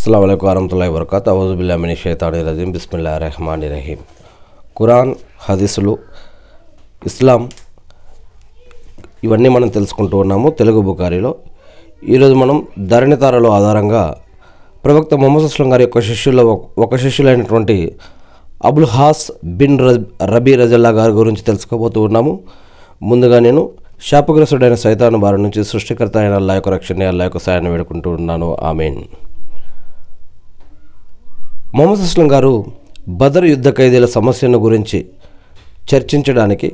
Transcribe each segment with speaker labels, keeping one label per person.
Speaker 1: అస్సలం అయికు వరహతుల్లా వరకత్ అవుజుబుల్లామిని షేతాని రజీం బిస్మిల్లా రెహమాన్ రహీం ఖురాన్ హదీసులు ఇస్లాం ఇవన్నీ మనం తెలుసుకుంటూ ఉన్నాము తెలుగు బుకారిలో ఈరోజు మనం ధరణితారలో ఆధారంగా ప్రవక్త మొహమ్మద్ అస్లం గారి యొక్క శిష్యుల్లో ఒక- శిష్యులైనటువంటి అబుల్ హాస్ బిన్ రబీ రజల్లా గారి గురించి తెలుసుకోబోతూ ఉన్నాము. ముందుగా నేను శాపగ్రస్తుడైన సైతాను బారి నుంచి సృష్టికర్త అయిన అల్లా యొక్క రక్షణ అల్లా యొక్క సాయాన్ని వేడుకుంటూ ఉన్నాను. ఆమెన్. మొహమ్మద్ అస్లం గారు బదర్ యుద్ధ ఖైదీల సమస్యను గురించి చర్చించడానికి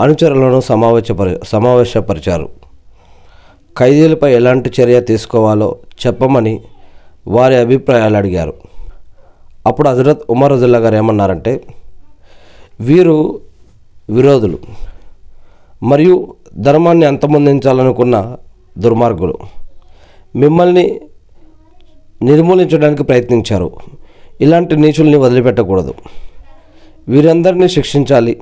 Speaker 1: అనుచరులను సమావేశపరి సమావేశపరిచారు. ఖైదీలపై ఎలాంటి చర్య తీసుకోవాలో చెప్పమని వారి అభిప్రాయాలు అడిగారు. అప్పుడు హజరత్ ఉమర్ రజుల్లా గారు ఏమన్నారంటే వీరు విరోధులు మరియు ధర్మాన్ని అంతమొందించాలనుకున్న దుర్మార్గులు. మిమ్మల్ని నిర్మూలించడానికి ప్రయత్నించారు. ఇలాంటి నీచుల్ని వదిలిపెట్టకూడదు. వీరందరినీ శిక్షించాలి.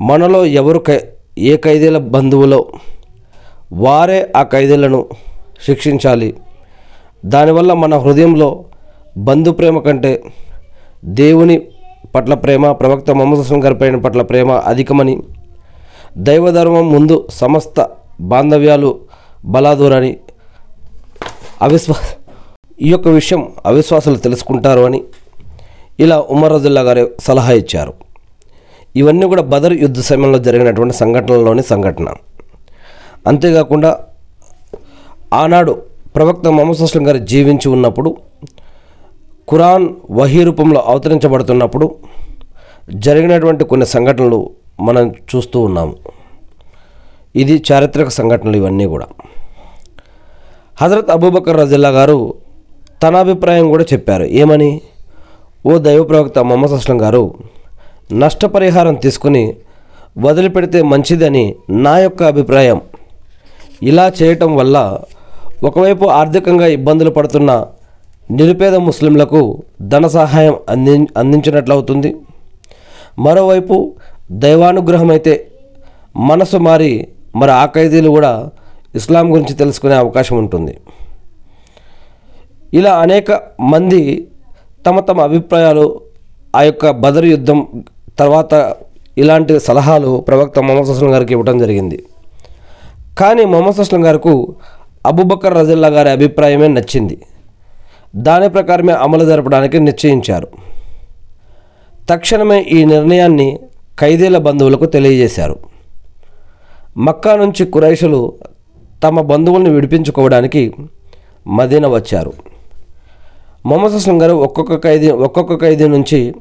Speaker 1: మనలో ఎవరు ఖై ఏ ఖైదీల బంధువులో వారే ఆ ఖైదీలను శిక్షించాలి. దానివల్ల మన హృదయంలో బంధు ప్రేమ కంటే దేవుని పట్ల ప్రేమ ప్రవక్త మొహమ్మద్ గారిపైన పట్ల ప్రేమ అధికమని దైవధర్మం ముందు సమస్త బాంధవ్యాలు బలాదూరని అవిశ్వాస ఈ యొక్క విషయం అవిశ్వాసులు తెలుసుకుంటారు అని ఇలా ఉమర్ రజుల్లా గారు సలహా ఇచ్చారు. ఇవన్నీ కూడా బదర్ యుద్ధ సమయంలో జరిగినటువంటి సంఘటనలోని సంఘటన. అంతేకాకుండా ఆనాడు ప్రవక్త మొహమ్మద్ సుస్లం గారు జీవించి ఉన్నప్పుడు ఖురాన్ వహీ రూపంలో అవతరించబడుతున్నప్పుడు జరిగినటువంటి కొన్ని సంఘటనలు మనం చూస్తూ ఉన్నాము. ఇది చారిత్రక సంఘటనలు ఇవన్నీ కూడా. హజరత్ అబూబకర్ రజిల్లా గారు తన అభిప్రాయం కూడా చెప్పారు. ఏమని? ఓ దైవ ప్రవక్త మొహమ్మద్ అస్లం గారు నష్టపరిహారం తీసుకుని వదిలిపెడితే మంచిదని నా యొక్క అభిప్రాయం. ఇలా చేయటం వల్ల ఒకవైపు ఆర్థికంగా ఇబ్బందులు పడుతున్న నిరుపేద ముస్లింలకు ధన సహాయం అంది అందించినట్లవుతుంది. మరోవైపు దైవానుగ్రహం అయితే మనసు మారి మరి ఆ ఖైదీలు కూడా ఇస్లాం గురించి తెలుసుకునే అవకాశం ఉంటుంది. ఇలా అనేక మంది తమ తమ అభిప్రాయాలు ఆ యొక్క బదర్ యుద్ధం తర్వాత ఇలాంటి సలహాలు ప్రవక్త మొహమ్మద్ సుస్లం గారికి ఇవ్వడం జరిగింది. కానీ మొహమ్మద్ సుస్లం గారికి అబుబకర్ రజిల్లా గారి అభిప్రాయమే నచ్చింది. దాని ప్రకారమే అమలు జరపడానికి నిశ్చయించారు. తక్షణమే ఈ నిర్ణయాన్ని ఖైదీల బంధువులకు తెలియజేశారు. మక్కా నుంచి కురైషులు తమ బంధువుల్ని విడిపించుకోవడానికి మదీన వచ్చారు. మొహమ్మద్ అస్లం గారు ఒక్కొక్క ఖైదీ ఒక్కొక్క ఖైదీ నుంచి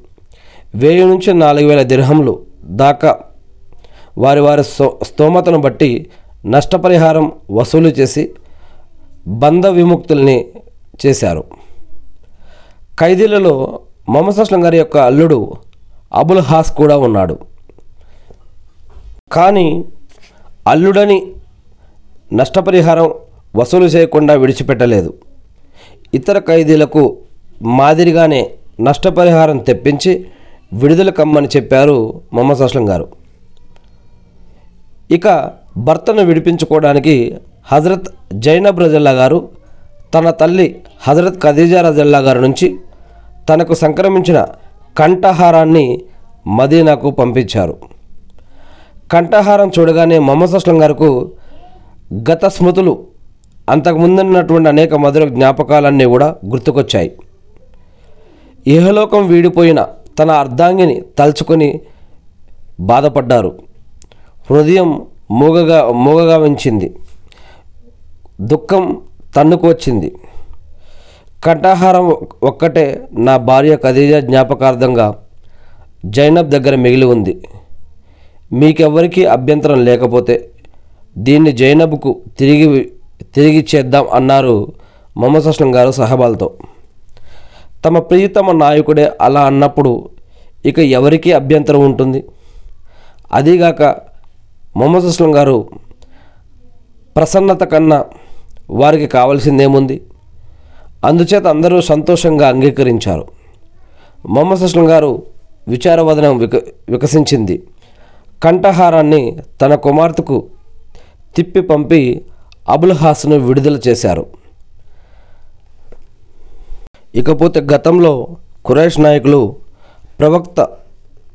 Speaker 1: వెయ్యి నుంచి నాలుగు వేల దిర్హంలు దాకా వారి వారి స్తోమతను బట్టి నష్టపరిహారం వసూలు చేసి బంధ విముక్తుల్ని చేశారు. ఖైదీలలో మొహమ్మద్ అస్లం గారి యొక్క అల్లుడు అబుల్ హాస్ కూడా ఉన్నాడు. కానీ అల్లుడని నష్టపరిహారం వసూలు చేయకుండా విడిచిపెట్టలేదు. ఇతర ఖైదీలకు మాదిరిగానే నష్టపరిహారం తెప్పించి విడుదల కమ్మని చెప్పారు మొహమ్మద్ అస్లం గారు. ఇక భర్తను విడిపించుకోవడానికి హజరత్ జైనబ్ రజల్లా గారు తన తల్లి హజరత్ ఖదీజా రజల్లా గారి నుంచి తనకు సంక్రమించిన కంఠహారాన్ని మదీనాకు పంపించారు. కంఠహారం చూడగానే మొహమ్మద్ అస్లం గారికి గత స్మృతులు అంతకుముందున్నటువంటి అనేక మధుర జ్ఞాపకాలన్నీ కూడా గుర్తుకొచ్చాయి. ఇహలోకం వీడిపోయిన తన అర్ధాంగిని తలుచుకొని బాధపడ్డారు. హృదయం మూగగా మూగగా ఉంచింది దుఃఖం తన్నుకు వచ్చింది. కంఠాహారం ఒక్కటే నా భార్య ఖదీజా జ్ఞాపకార్థంగా జైనబ్ దగ్గర మిగిలి ఉంది. మీకెవ్వరికీ అభ్యంతరం లేకపోతే దీన్ని జైనబ్కు తిరిగి తిరిగిచ్చేద్దాం అన్నారు మొహమ్మద్ అస్లం గారు సహబాలతో. తమ ప్రియతమ నాయకుడే అలా అన్నప్పుడు ఇక ఎవరికీ అభ్యంతరం ఉంటుంది? అదీగాక మొహమ్మద్ అస్లం గారు ప్రసన్నత కన్నా వారికి కావాల్సిందేముంది? అందుచేత అందరూ సంతోషంగా అంగీకరించారు. మొహమ్మద్ అస్లం గారు విచారవదనం విక వికసించింది. కంఠహారాన్ని తన కుమార్తెకు తిప్పి పంపి అబుల్ హాస్ను విడుదల చేశారు. ఇకపోతే గతంలో ఖురైష్ నాయకులు ప్రవక్త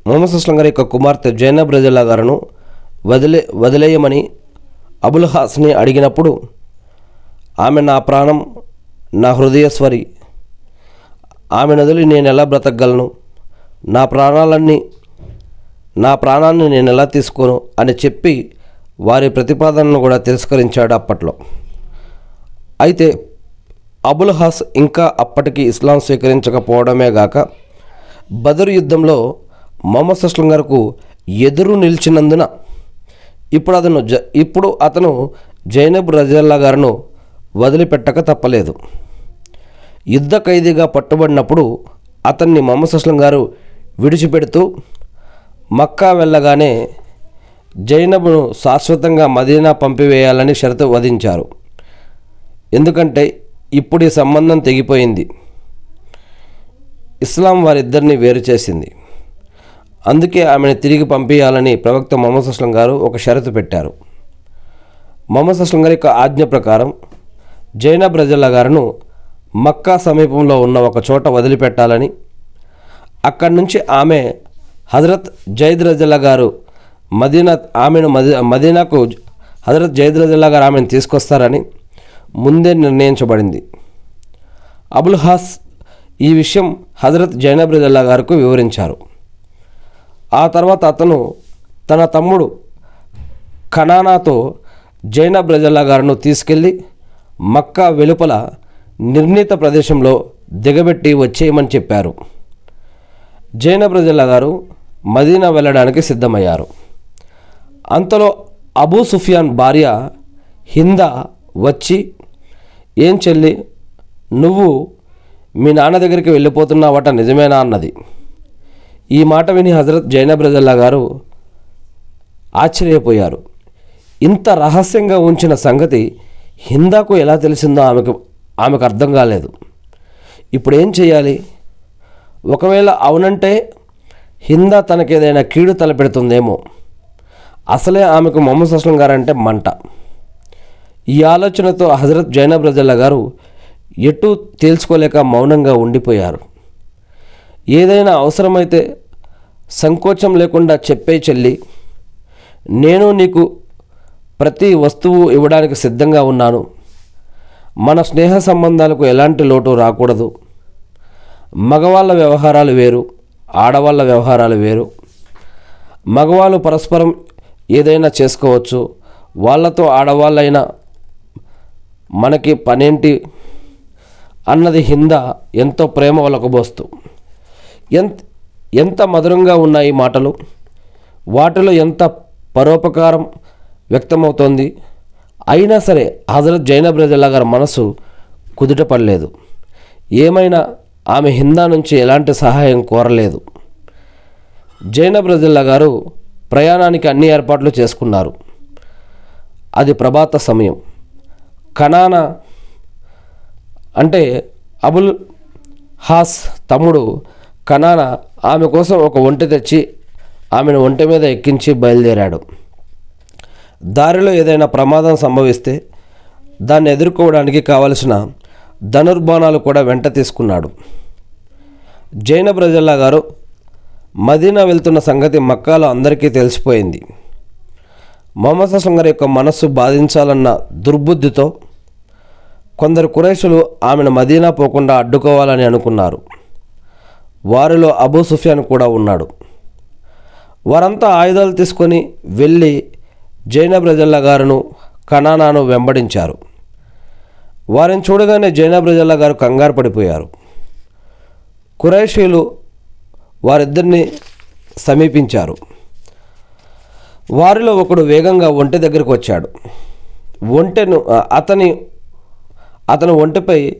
Speaker 1: మొహమ్మద్ అస్లం యొక్క కుమార్తె జైనబ్ రజల్లా గారును వదిలే వదిలేయమని అబుల్ హాస్ని అడిగినప్పుడు ఆమె నా ప్రాణం నా హృదయస్వరి. ఆమె నదులు నేను ఎలా బ్రతకగలను? నా ప్రాణాలన్నీ నా ప్రాణాన్ని నేను ఎలా తీసుకోను? అని చెప్పి వారి ప్రతిపాదనను కూడా తిరస్కరించాడు అప్పట్లో. అయితే అబుల్ హాస్ ఇంకా అప్పటికి ఇస్లాం స్వీకరించకపోవడమే గాక బదరు యుద్ధంలో మొహమ్మద్ సస్లం గారికి ఎదురు నిలిచినందున ఇప్పుడు అతను జ ఇప్పుడు అతను జైనబ్ రజల్లా గారును వదిలిపెట్టక తప్పలేదు. యుద్ధ ఖైదీగా పట్టుబడినప్పుడు అతన్ని మొహమ్మద్ సస్లం గారు విడిచిపెడుతూ మక్కా వెళ్ళగానే జైనబ్ను శాశ్వతంగా మదీనా పంపివేయాలని షరతు వధించారు. ఎందుకంటే ఇప్పుడు ఈ సంబంధం తెగిపోయింది. ఇస్లాం వారిద్దరిని వేరు చేసింది. అందుకే ఆమెను తిరిగి పంపించాలని ప్రవక్త మొహమ్మద్ అస్లం గారు ఒక షరతు పెట్టారు. మొహమ్మద్ అస్లం గారి యొక్క ఆజ్ఞ ప్రకారం జైనబ్ రజల్లా గారును మక్కా సమీపంలో ఉన్న ఒక చోట వదిలిపెట్టాలని అక్కడి నుంచి ఆమె హజరత్ జైద్ రజల్లా గారు మదీనా ఆమెను మదీనాకు హజరత్ జైద్ గారు ఆమెను తీసుకొస్తారని ముందే నిర్ణయించబడింది. అబుల్ హాస్ ఈ విషయం హజరత్ జైనబ్ రజల్లా గారికి వివరించారు. ఆ తర్వాత అతను తన తమ్ముడు కనానాతో జైనబ్ రజల్లా గారును తీసుకెళ్ళి మక్కా వెలుపల నిర్ణీత ప్రదేశంలో దిగబెట్టి వచ్చేయమని చెప్పారు. జైనబ్ రజల్లా గారు మదీనా వెళ్ళడానికి సిద్ధమయ్యారు. అంతలో అబూ సుఫియాన్ భార్య హిందా వచ్చి ఏం చెల్లి నువ్వు మీ నాన్న దగ్గరికి వెళ్ళిపోతున్నావట నిజమేనా? అన్నది. ఈ మాట విని హజరత్ జైనబ్ రజల్లా గారు ఆశ్చర్యపోయారు. ఇంత రహస్యంగా ఉంచిన సంగతి హిందాకు ఎలా తెలిసిందో ఆమెకు ఆమెకు అర్థం కాలేదు. ఇప్పుడు ఏం చేయాలి ఒకవేళ అవునంటే హిందా తనకేదైనా కీడు తలపెడుతుందేమో. అసలే ఆమెకు మొహమ్మద్ అస్లం గారు అంటే మంట. ఈ ఆలోచనతో హజరత్ జైనబ్ రజల్లా గారు ఎటు తేల్చుకోలేక మౌనంగా ఉండిపోయారు. ఏదైనా అవసరమైతే సంకోచం లేకుండా చెప్పే చెల్లి నేను నీకు ప్రతి వస్తువు ఇవ్వడానికి సిద్ధంగా ఉన్నాను. మన స్నేహ సంబంధాలకు ఎలాంటి లోటు రాకూడదు. మగవాళ్ళ వ్యవహారాలు వేరు ఆడవాళ్ళ వ్యవహారాలు వేరు. మగవాళ్ళు పరస్పరం ఏదైనా చేసుకోవచ్చు. వాళ్ళతో ఆడవాళ్ళైనా మనకి పనేంటి? అన్నది హింద ఎంతో ప్రేమ ఒలకబోస్తూ ఎంత ఎంత మధురంగా ఉన్నాయి మాటలు. వాటిలో ఎంత పరోపకారం వ్యక్తమవుతోంది. అయినా సరే హజరత్ జైనబ్ రజల్లా గారి మనసు కుదుటపడలేదు ఏమైనా ఆమె హిందా నుంచి ఎలాంటి సహాయం కోరలేదు. జైనబ్ రజల్లా గారు ప్రయాణానికి అన్ని ఏర్పాట్లు చేసుకున్నారు. అది ప్రభాత సమయం. కనానా అంటే అబుల్ హాస్ తమ్ముడు కనానా ఆమె కోసం ఒక ఒంటె తెచ్చి ఆమెను ఒంటె మీద ఎక్కించి బయలుదేరాడు. దారిలో ఏదైనా ప్రమాదం సంభవిస్తే దాన్ని ఎదుర్కోవడానికి కావలసిన ధనుర్బాణాలు కూడా వెంట తీసుకున్నాడు. జైన ప్రజల్లా గారు మదీనా వెళ్తున్న సంగతి మక్కాలో అందరికీ తెలిసిపోయింది. మొహమ్మద్ సుంగర్ యొక్క మనస్సు బాధించాలన్న దుర్బుద్ధితో కొందరు కురైషులు ఆమెను మదీనా పోకుండా అడ్డుకోవాలని అనుకున్నారు. వారిలో అబూ సుఫియాన్ కూడా ఉన్నాడు. వారంతా ఆయుధాలు తీసుకొని వెళ్ళి జైనబ్ రజల్లా గారును కనానాను వెంబడించారు. వారిని చూడగానే జైనబ్ రజల్లా గారు కంగారు పడిపోయారు. కురైషీలు వారిద్దరిని సమీపించారు. వారిలో ఒకడు వేగంగా ఒంటె దగ్గరకు వచ్చాడు. ఒంటెను అతని అతను ఒంటెపై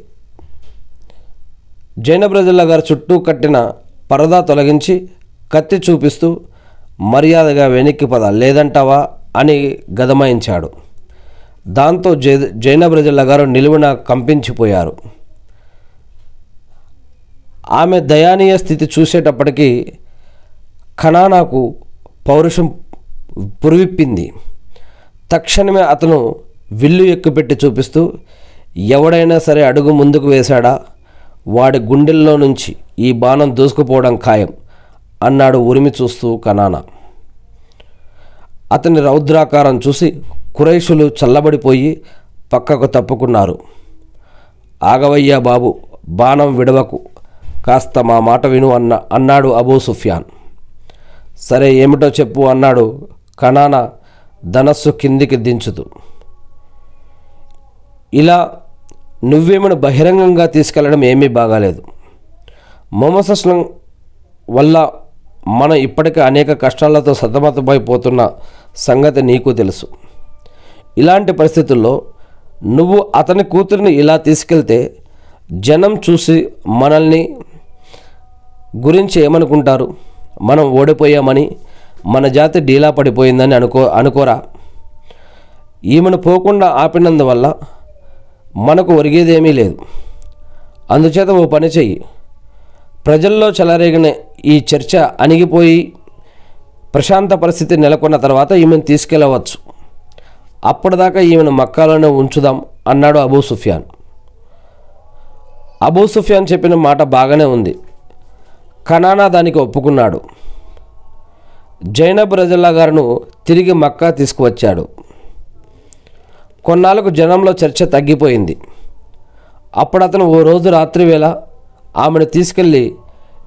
Speaker 1: జైనబ్ గారు చుట్టూ కట్టిన పరదా తొలగించి కత్తి చూపిస్తూ మర్యాదగా వెనక్కి పద లేదంటావా? అని గదమాయించాడు. దాంతో జై జైన రజల్లా గారు నిలువున కంపించిపోయారు. ఆమె దయానీయ స్థితి చూసేటప్పటికీ ఖనానాకు పౌరుషం పురివిప్పింది. తక్షణమే అతను విల్లు ఎక్కుపెట్టి చూపిస్తూ ఎవడైనా సరే అడుగు ముందుకు వేశాడా? వాడి గుండెల్లో నుంచి ఈ బాణం దూసుకుపోవడం ఖాయం అన్నాడు ఉరిమి చూస్తూ కనానా అతని రౌద్రాకారం చూసి కురైషులు చల్లబడిపోయి పక్కకు తప్పుకున్నారు. ఆగవయ్యా బాబు బాణం విడవకు. కాస్త మా మాట విను అన్న అన్నాడు అబూ సుఫియాన్. సరే ఏమిటో చెప్పు అన్నాడు కణాన ధనస్సు కిందికి దించుతూ. ఇలా నువ్వేమను బహిరంగంగా తీసుకెళ్ళడం ఏమీ బాగాలేదు. మొహమ్మద్ వల్ల మనం ఇప్పటికే అనేక కష్టాలతో సతమతమైపోతున్న సంగతి నీకు తెలుసు. ఇలాంటి పరిస్థితుల్లో నువ్వు అతని కూతురిని ఇలా తీసుకెళ్తే జనం చూసి మనల్ని గురించి ఏమనుకుంటారు? మనం ఓడిపోయామని మన జాతి డీలా పడిపోయిందని అనుకో అనుకోరా. ఈమెను పోకుండా ఆపినందువల్ల మనకు ఒరిగేదేమీ లేదు. అందుచేత ఓ పని చెయ్యి. ప్రజల్లో చెలరేగిన ఈ చర్చ అణిగిపోయి ప్రశాంత పరిస్థితి నెలకొన్న తర్వాత ఈమెను తీసుకెళ్ళవచ్చు అప్పటిదాకా ఈమెను మక్కాలోనే ఉంచుదాం అన్నాడు అబూ సుఫియాన్. అబూ సుఫియాన్ చెప్పిన మాట బాగానే ఉంది. కనానా దానికి ఒప్పుకున్నాడు. జైనబ్ రజల్లా గారును తిరిగి మక్కా తీసుకువచ్చాడు. కొన్నాళ్ళకు జనంలో చర్చ తగ్గిపోయింది. అప్పుడు అతను ఓ రోజు రాత్రి వేళ ఆమెను తీసుకెళ్ళి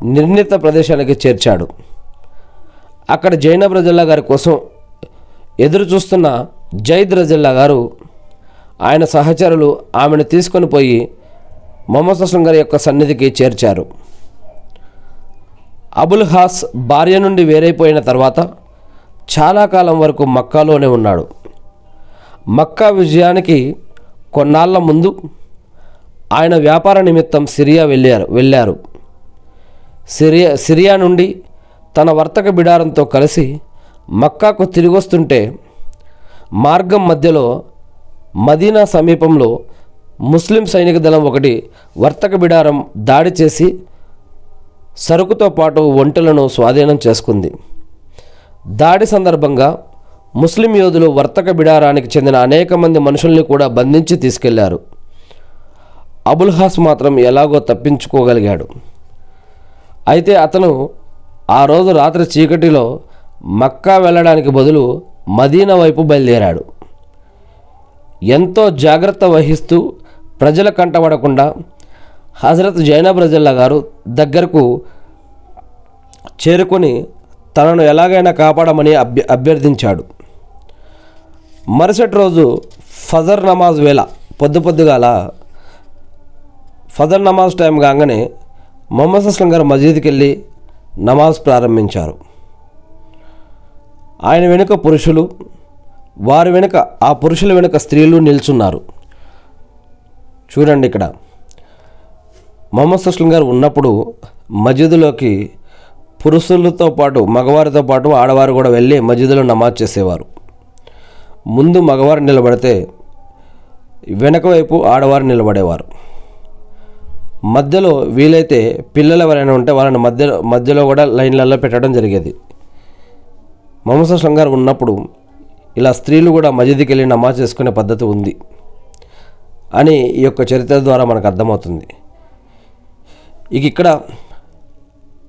Speaker 1: నిర్ణీత ప్రదేశానికి చేర్చాడు. అక్కడ జైనబ్ రజల్లా గారి కోసం ఎదురు చూస్తున్న జైద్ రజల్లా గారు ఆయన సహచరులు ఆమెను తీసుకొని పోయి మొహమ్మద్ సుంగర్ యొక్క సన్నిధికి చేర్చారు. అబుల్ హాస్ భార్య నుండి వేరైపోయిన తర్వాత చాలా కాలం వరకు మక్కాలోనే ఉన్నాడు. మక్కా విజయానికి కొన్నాళ్ళ ముందు ఆయన వ్యాపార నిమిత్తం సిరియా వెళ్ళారు వెళ్ళారు. సిరియా సిరియా నుండి తన వర్తక బిడారంతో కలిసి మక్కాకు తిరిగొస్తుంటే మార్గం మధ్యలో మదీనా సమీపంలో ముస్లిం సైనిక దళం ఒకటి వర్తక బిడారం దాడి చేసి సరుకుతో పాటు ఒంటెలను స్వాధీనం చేసుకుంది. దాడి సందర్భంగా ముస్లిం యోధులు వర్తక బిడారానికి చెందిన అనేక మంది మనుషుల్ని కూడా బంధించి తీసుకెళ్ళారు. అబుల్ హాస్ మాత్రం ఎలాగో తప్పించుకోగలిగాడు. అయితే అతను ఆ రోజు రాత్రి చీకటిలో మక్కా వెళ్ళడానికి బదులు మదీనా వైపు బయలుదేరాడు. ఎంతో జాగ్రత్త వహిస్తూ ప్రజల కంటపడకుండా హజరత్ జైనబ్ రజల్లా గారు దగ్గరకు చేరుకొని తనను ఎలాగైనా కాపాడమని అభ్య అభ్యర్థించాడు. మరుసటి రోజు ఫజర్ నమాజ్ వేళ పొద్దు పొద్దుగాల ఫజర్ నమాజ్ టైం కాగానే మొహమ్మద్ అస్లం గారు మసీద్కి వెళ్ళి నమాజ్ ప్రారంభించారు. ఆయన వెనుక పురుషులు వారి వెనుక ఆ పురుషుల వెనుక స్త్రీలు నిల్చున్నారు. చూడండి ఇక్కడ. మొహమ్మద్ సుస్లం గారు ఉన్నప్పుడు మసీదులోకి పురుషులతో పాటు మగవారితో పాటు ఆడవారు కూడా వెళ్ళి మసీదులో నమాజ్ చేసేవారు. ముందు మగవారు నిలబడితే వెనక వైపు ఆడవారు నిలబడేవారు. మధ్యలో వీలైతే పిల్లలు ఎవరైనా ఉంటే వాళ్ళని మధ్య మధ్యలో కూడా లైన్లలో పెట్టడం జరిగేది. మమస గారు ఉన్నప్పుడు ఇలా స్త్రీలు కూడా మసీదుకి వెళ్ళి నమాజ్ చేసుకునే పద్ధతి ఉంది అని ఈ యొక్క చరిత్ర ద్వారా మనకు అర్థమవుతుంది. ఇక ఇక్కడ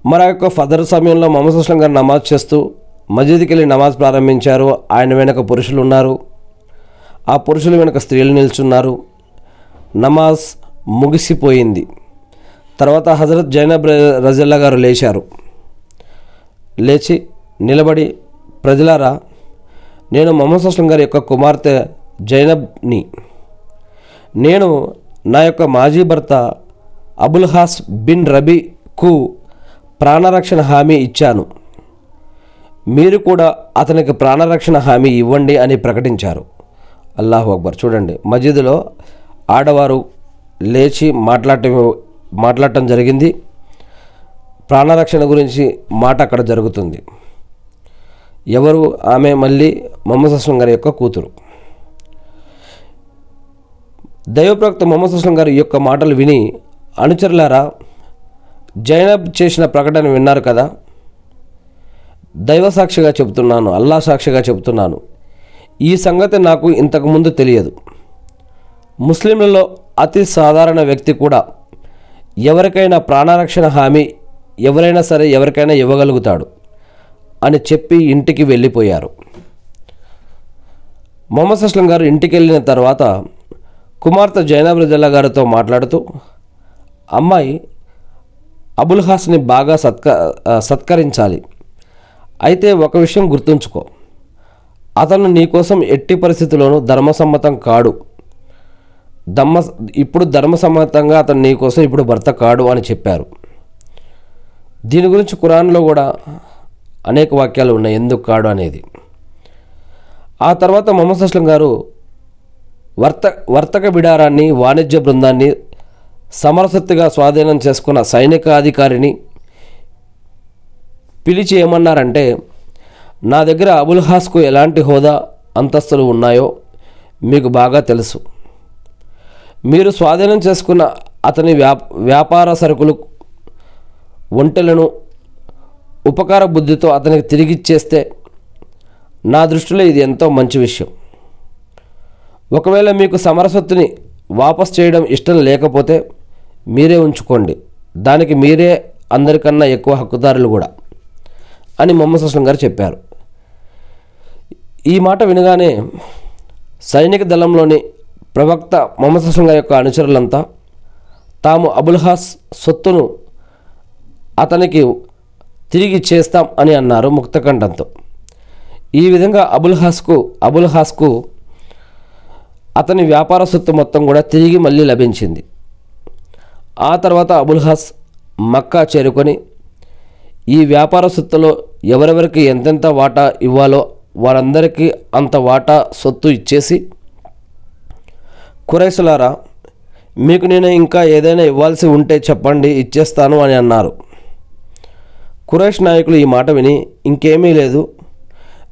Speaker 1: మన యొక్క ఫదర్ సమయంలో మొహమ్మద్ అస్లం గారు నమాజ్ చేస్తూ మసీదుకి వెళ్ళి నమాజ్ ప్రారంభించారు. ఆయన వెనక పురుషులు ఉన్నారు. ఆ పురుషుల వెనుక స్త్రీలు నిల్చున్నారు. నమాజ్ ముగిసిపోయింది. తర్వాత హజరత్ జైనబ్ ర- రజల్లా గారు లేచారు. లేచి నిలబడి ప్రజలారా నేను మొహమ్మద్ అస్లం గారి యొక్క కుమార్తె జైనబ్ని. నేను నా యొక్క మాజీ భర్త అబుల్ హాస్ బిన్ రబీకు ప్రాణరక్షణ హామీ ఇచ్చాను. మీరు కూడా అతనికి ప్రాణరక్షణ హామీ ఇవ్వండి అని ప్రకటించారు. అల్లాహు అక్బర్. చూడండి మసీదులో ఆడవారు లేచి మాట్లాడటం మాట్లాడటం జరిగింది. ప్రాణరక్షణ గురించి మాట అక్కడ జరుగుతుంది. ఎవరు? ఆమె మళ్ళీ మొహమ్మద్ అస్లం గారి యొక్క కూతురు. దైవప్రవక్త మొహమ్మద్ అస్లం గారి యొక్క మాటలు విని అనుచరులారా జైనబ్ చేసిన ప్రకటన విన్నారు కదా? దైవ సాక్షిగా చెబుతున్నాను అల్లా సాక్షిగా చెబుతున్నాను. ఈ సంగతి నాకు ఇంతకుముందు తెలియదు. ముస్లింలలో అతి సాధారణ వ్యక్తి కూడా ఎవరికైనా ప్రాణరక్షణ హామీ ఎవరైనా సరే ఎవరికైనా ఇవ్వగలుగుతాడు అని చెప్పి ఇంటికి వెళ్ళిపోయారు. మొహమ్మద్ అస్లం గారు ఇంటికి వెళ్ళిన తర్వాత కుమార్తె జైనబ్ రజల్లా గారితో మాట్లాడుతూ అమ్మాయి అబుల్ హాస్ని బాగా సత్క సత్కరించాలి. అయితే ఒక విషయం గుర్తుంచుకో. అతను నీకోసం ఎట్టి పరిస్థితుల్లోనూ ధర్మసమ్మతం కాడు. ధమ్మ ఇప్పుడు ధర్మసమ్మతంగా అతను నీకోసం ఇప్పుడు భర్త కాడు అని చెప్పారు. దీని గురించి ఖురాన్లో కూడా అనేక వాక్యాలు ఉన్నాయి. ఎందుకు కాడు అనేది. ఆ తర్వాత మొహమ్మద్ అస్లం గారు వర్త వర్తక బిడారాన్ని వాణిజ్య బృందాన్ని సమరసత్తుగా స్వాధీనం చేసుకున్న సైనిక అధికారిని పిలిచి ఏమన్నారంటే నా దగ్గర అబుల్ హాస్కు ఎలాంటి హోదా అంతస్తులు ఉన్నాయో మీకు బాగా తెలుసు. మీరు స్వాధీనం చేసుకున్న అతని వ్యా వ్యాపార సరుకులు ఒంటెలను ఉపకార బుద్ధితో అతనికి తిరిగిచ్చేస్తే నా దృష్టిలో ఇది ఎంతో మంచి విషయం. ఒకవేళ మీకు సమరసత్తుని వాపస్ చేయడం ఇష్టం లేకపోతే మీరే ఉంచుకోండి. దానికి మీరే అందరికన్నా ఎక్కువ హక్కుదారులు కూడా అని మొహమ్మద్ అస్లం గారు చెప్పారు. ఈ మాట వినగానే సైనిక దళంలోని ప్రవక్త మొహమ్మద్ అస్లం గారి యొక్క అనుచరులంతా తాము అబుల్ హాస్ సొత్తును అతనికి తిరిగి చేస్తాం అని అన్నారు ముక్తకంఠంతో ఈ విధంగా అబుల్ హాస్కు అబుల్ హాస్కు అతని వ్యాపార సొత్తు మొత్తం కూడా తిరిగి మళ్ళీ లభించింది. ఆ తర్వాత అబుల్ హాస్ మక్కా చేరుకొని ఈ వ్యాపార సొత్తులో ఎవరెవరికి ఎంతెంత వాటా ఇవ్వాలో వారందరికీ అంత వాటా సొత్తు ఇచ్చేసి కురైసులారా మీకు నేను ఇంకా ఏదైనా ఇవ్వాల్సి ఉంటే చెప్పండి ఇచ్చేస్తాను అని అన్నారు. కురైష్ నాయకులు ఈ మాట విని ఇంకేమీ లేదు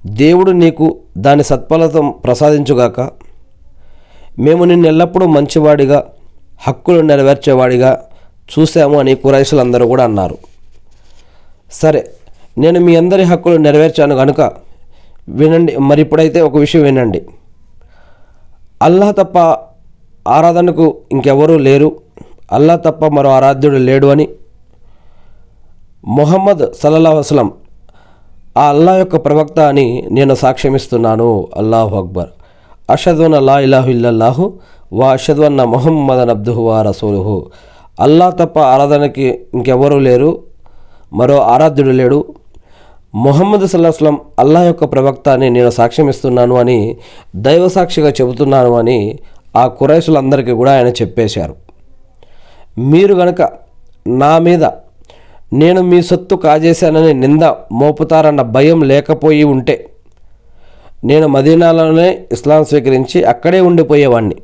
Speaker 1: దేవుడు నీకు దాని సత్ఫలితం ప్రసాదించుగాక మేము నిన్ను ఎల్లప్పుడూ మంచివాడిగా హక్కులు నెరవేర్చేవాడిగా చూశాము అని కురైసులందరూ కూడా అన్నారు. సరే నేను మీ అందరి హక్కులు నెరవేర్చాను కనుక వినండి మరి ఇప్పుడైతే ఒక విషయం వినండి. అల్లాహ్ తప్ప ఆరాధనకు ఇంకెవరూ లేరు. అల్లాహ్ తప్ప మరో ఆరాధ్యుడు లేడు అని మొహమ్మద్ సల్లల్లా వసలం ఆ అల్లా యొక్క ప్రవక్త అని నేను సాక్ష్యమిస్తున్నాను. అల్లాహు అక్బర్. అషద్వన్ అల్లా ఇలాహు ఇల్లల్లాహు వా అషద్వన్న మొహమ్మద్ అబ్దుహు వా రసూలుహు. అల్లా తప్ప ఆరాధనకి ఇంకెవరూ లేరు మరో ఆరాధ్యుడు లేడు. మొహమ్మద్ సల్లాహస్లం అల్లా యొక్క ప్రవక్త అని నేను సాక్ష్యమిస్తున్నాను అని దైవ సాక్షిగా చెబుతున్నాను అని ఆ కురైసులందరికీ కూడా ఆయన చెప్పేశారు. మీరు గనక నా మీద నేను మీ సొత్తు కాజేశానని నింద మోపుతారన్న భయం లేకపోయి ఉంటే నేను మదీనాలోనే ఇస్లాం స్వీకరించి అక్కడే ఉండిపోయేవాడిని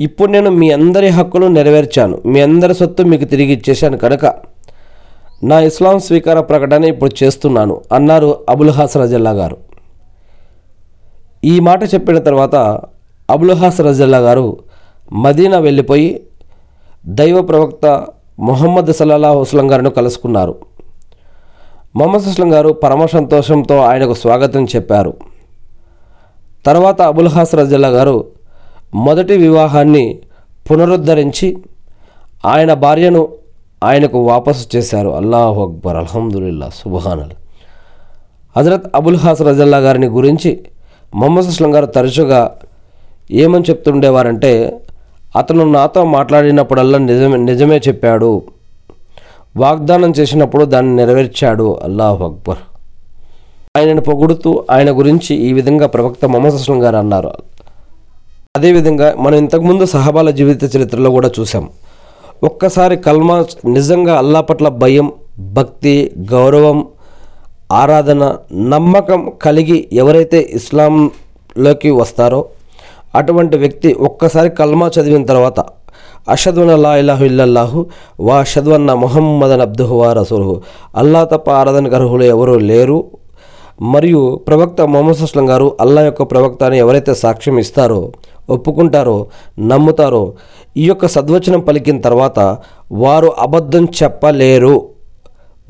Speaker 1: ఇప్పుడు నేను మీ అందరి హక్కులు నెరవేర్చాను. మీ అందరి సొత్తు మీకు తిరిగి ఇచ్చేశాను కనుక నా ఇస్లాం స్వీకార ప్రకటన ఇప్పుడు చేస్తున్నాను అన్నారు అబుల్ హాస్ రజల్లా గారు. ఈ మాట చెప్పిన తర్వాత అబుల్ హాస్ రజల్లా గారు మదీనా వెళ్ళిపోయి దైవ ప్రవక్త మొహమ్మద్ సల్లాహు హుస్లం గారిని కలుసుకున్నారు. మొహమ్మద్ హుస్లం గారు పరమ సంతోషంతో ఆయనకు స్వాగతం చెప్పారు. తర్వాత అబుల్ హాస్ రజల్లా గారు మొదటి వివాహాన్ని పునరుద్ధరించి ఆయన భార్యను ఆయనకు వాపసు చేశారు. అల్లాహు అక్బర్. అల్హమ్దుల్లా సుబహానల్ హజరత్ అబుల్ హాస్ రజల్లా గారిని గురించి మొహమ్మద్ సుస్లం గారు తరచుగా ఏమని చెప్తుండేవారంటే అతను నాతో మాట్లాడినప్పుడల్లా నిజమే నిజమే చెప్పాడు. వాగ్దానం చేసినప్పుడు దాన్ని నెరవేర్చాడు. అల్లాహు అక్బర్. ఆయనను పొగుడుతూ ఆయన గురించి ఈ విధంగా ప్రవక్త మొహమ్మద్ అస్లం గారు అన్నారు. అదేవిధంగా మనం ఇంతకుముందు సహబాల జీవిత చరిత్రలో కూడా చూసాం ఒక్కసారి కల్మా నిజంగా అల్లా పట్ల భయం భక్తి గౌరవం ఆరాధన నమ్మకం కలిగి ఎవరైతే ఇస్లాంలోకి వస్తారో అటువంటి వ్యక్తి ఒక్కసారి కల్మా చదివిన తర్వాత అషద్వన్ అల్లా ఇలాహు ఇల్లల్లాహు వా అషద్వన్న మొహమ్మదన్ అబ్దుహు వా రసూలుహు. అల్లా తప్ప ఆరాధనకు అర్హులు ఎవరూ లేరు. మరియు ప్రవక్త మొహమ్మద్ అస్లం గారు అల్లా యొక్క ప్రవక్త అని ఎవరైతే సాక్ష్యం ఇస్తారో ఒప్పుకుంటారో నమ్ముతారో ఈ యొక్క సద్వచనం పలికిన తర్వాత వారు అబద్ధం చెప్పలేరు.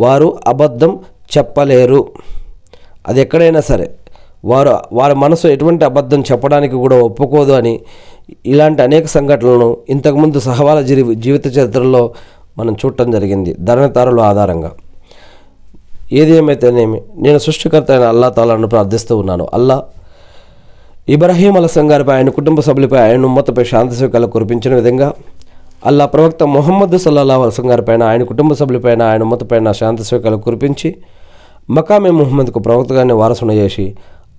Speaker 1: వారు అబద్ధం చెప్పలేరు. అది ఎక్కడైనా సరే వారు వారి మనసు ఎటువంటి అబద్ధం చెప్పడానికి కూడా ఒప్పుకోదు అని ఇలాంటి అనేక సంఘటనలను ఇంతకుముందు సహవాల జీవి జీవిత చరిత్రలో మనం చూడటం జరిగింది ధరణతారుల ఆధారంగా. ఏది ఏమైతేనేమి నేను సృష్టికర్త అయిన అల్లా తాలాను ప్రార్థిస్తూ ఉన్నాను. అల్లా ఇబ్రహీం అలసం గారిపై ఆయన కుటుంబ సభ్యులపై ఆయన ఉమ్మతపై శాంతి సుఖాలు కురిపించిన విధంగా అల్లా ప్రవక్త మొహమ్మద్ సల్లాహ్ అలసం గారిపైన ఆయన కుటుంబ సభ్యులపైన ఆయన ఉమ్మతపైన శాంతి సుఖాలు కురిపించి మకామే ముహమ్మద్కు ప్రవక్తగానే వారసున చేసి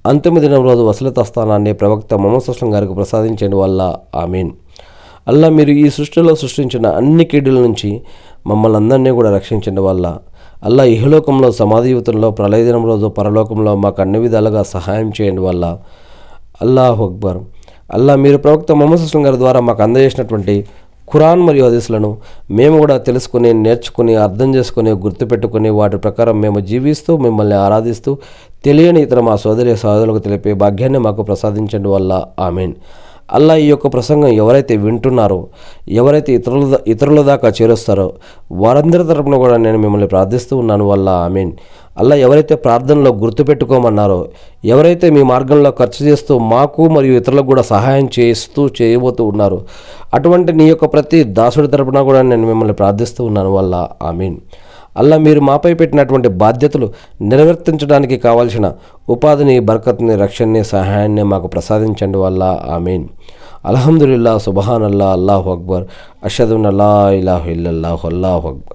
Speaker 1: అంతిమ దినం రోజు వసలత స్థానాన్ని ప్రవక్త మొహమ్మద్ అస్లం గారికి ప్రసాదించండి వల్ల ఆమీన్. అల్లా మీరు ఈ సృష్టిలో సృష్టించిన అన్ని కీడుల నుంచి మమ్మల్ని అందరినీ కూడా రక్షించండి వల్ల అల్లా ఇహలోకంలో సమాధియుతంలో ప్రళయ దినం రోజు పరలోకంలో మాకు అన్ని విధాలుగా సహాయం చేయండి వల్ల అల్లాహ్ అక్బర్. అల్లా మీరు ప్రవక్త మొహమ్మద్ అస్లం గారి ద్వారా మాకు అందజేసినటువంటి ఖురాన్ మరియు హదీసులను మేము కూడా తెలుసుకుని నేర్చుకుని అర్థం చేసుకుని గుర్తుపెట్టుకుని వాటి ప్రకారం మేము జీవిస్తూ మిమ్మల్ని ఆరాధిస్తూ తెలియని ఇతర మా సోదరి సోదరులకు తెలిపే భాగ్యాన్ని మాకు ప్రసాదించండి వల్ల. ఆమెన్. అల్లా ఈ యొక్క ప్రసంగం ఎవరైతే వింటున్నారో ఎవరైతే ఇతరుల దా- ఇతరుల దాకా చేరుస్తారో వారందరి తరపున కూడా నేను మిమ్మల్ని ప్రార్థిస్తూ ఉన్నాను. వల్ల ఆమెన్. అల్లా ఎవరైతే ప్రార్థనలో గుర్తుపెట్టుకోమన్నారో ఎవరైతే మీ మార్గంలో ఖర్చు చేస్తూ మాకు మరియు ఇతరులకు కూడా సహాయం చేస్తూ చేయబోతూ ఉన్నారో అటువంటి నీ యొక్క ప్రతి దాసుడి తరపున కూడా నేను మిమ్మల్ని ప్రార్థిస్తూ ఉన్నాను. వల్ల ఆమీన్. అల్లా మీరు మాపై పెట్టినటువంటి బాధ్యతలు నిర్వర్తించడానికి కావాల్సిన ఉపాధిని బర్కత్ని రక్షణని సహాయాన్ని మాకు ప్రసాదించండి వల్ల ఆమెన్. అల్హమ్దుల్లా సుబహాన్ అల్లా అల్లాహు అక్బర్. అషదున్ అల్లా ఇలాహు ఇల్లల్లాహు అల్లాహు అక్బర్.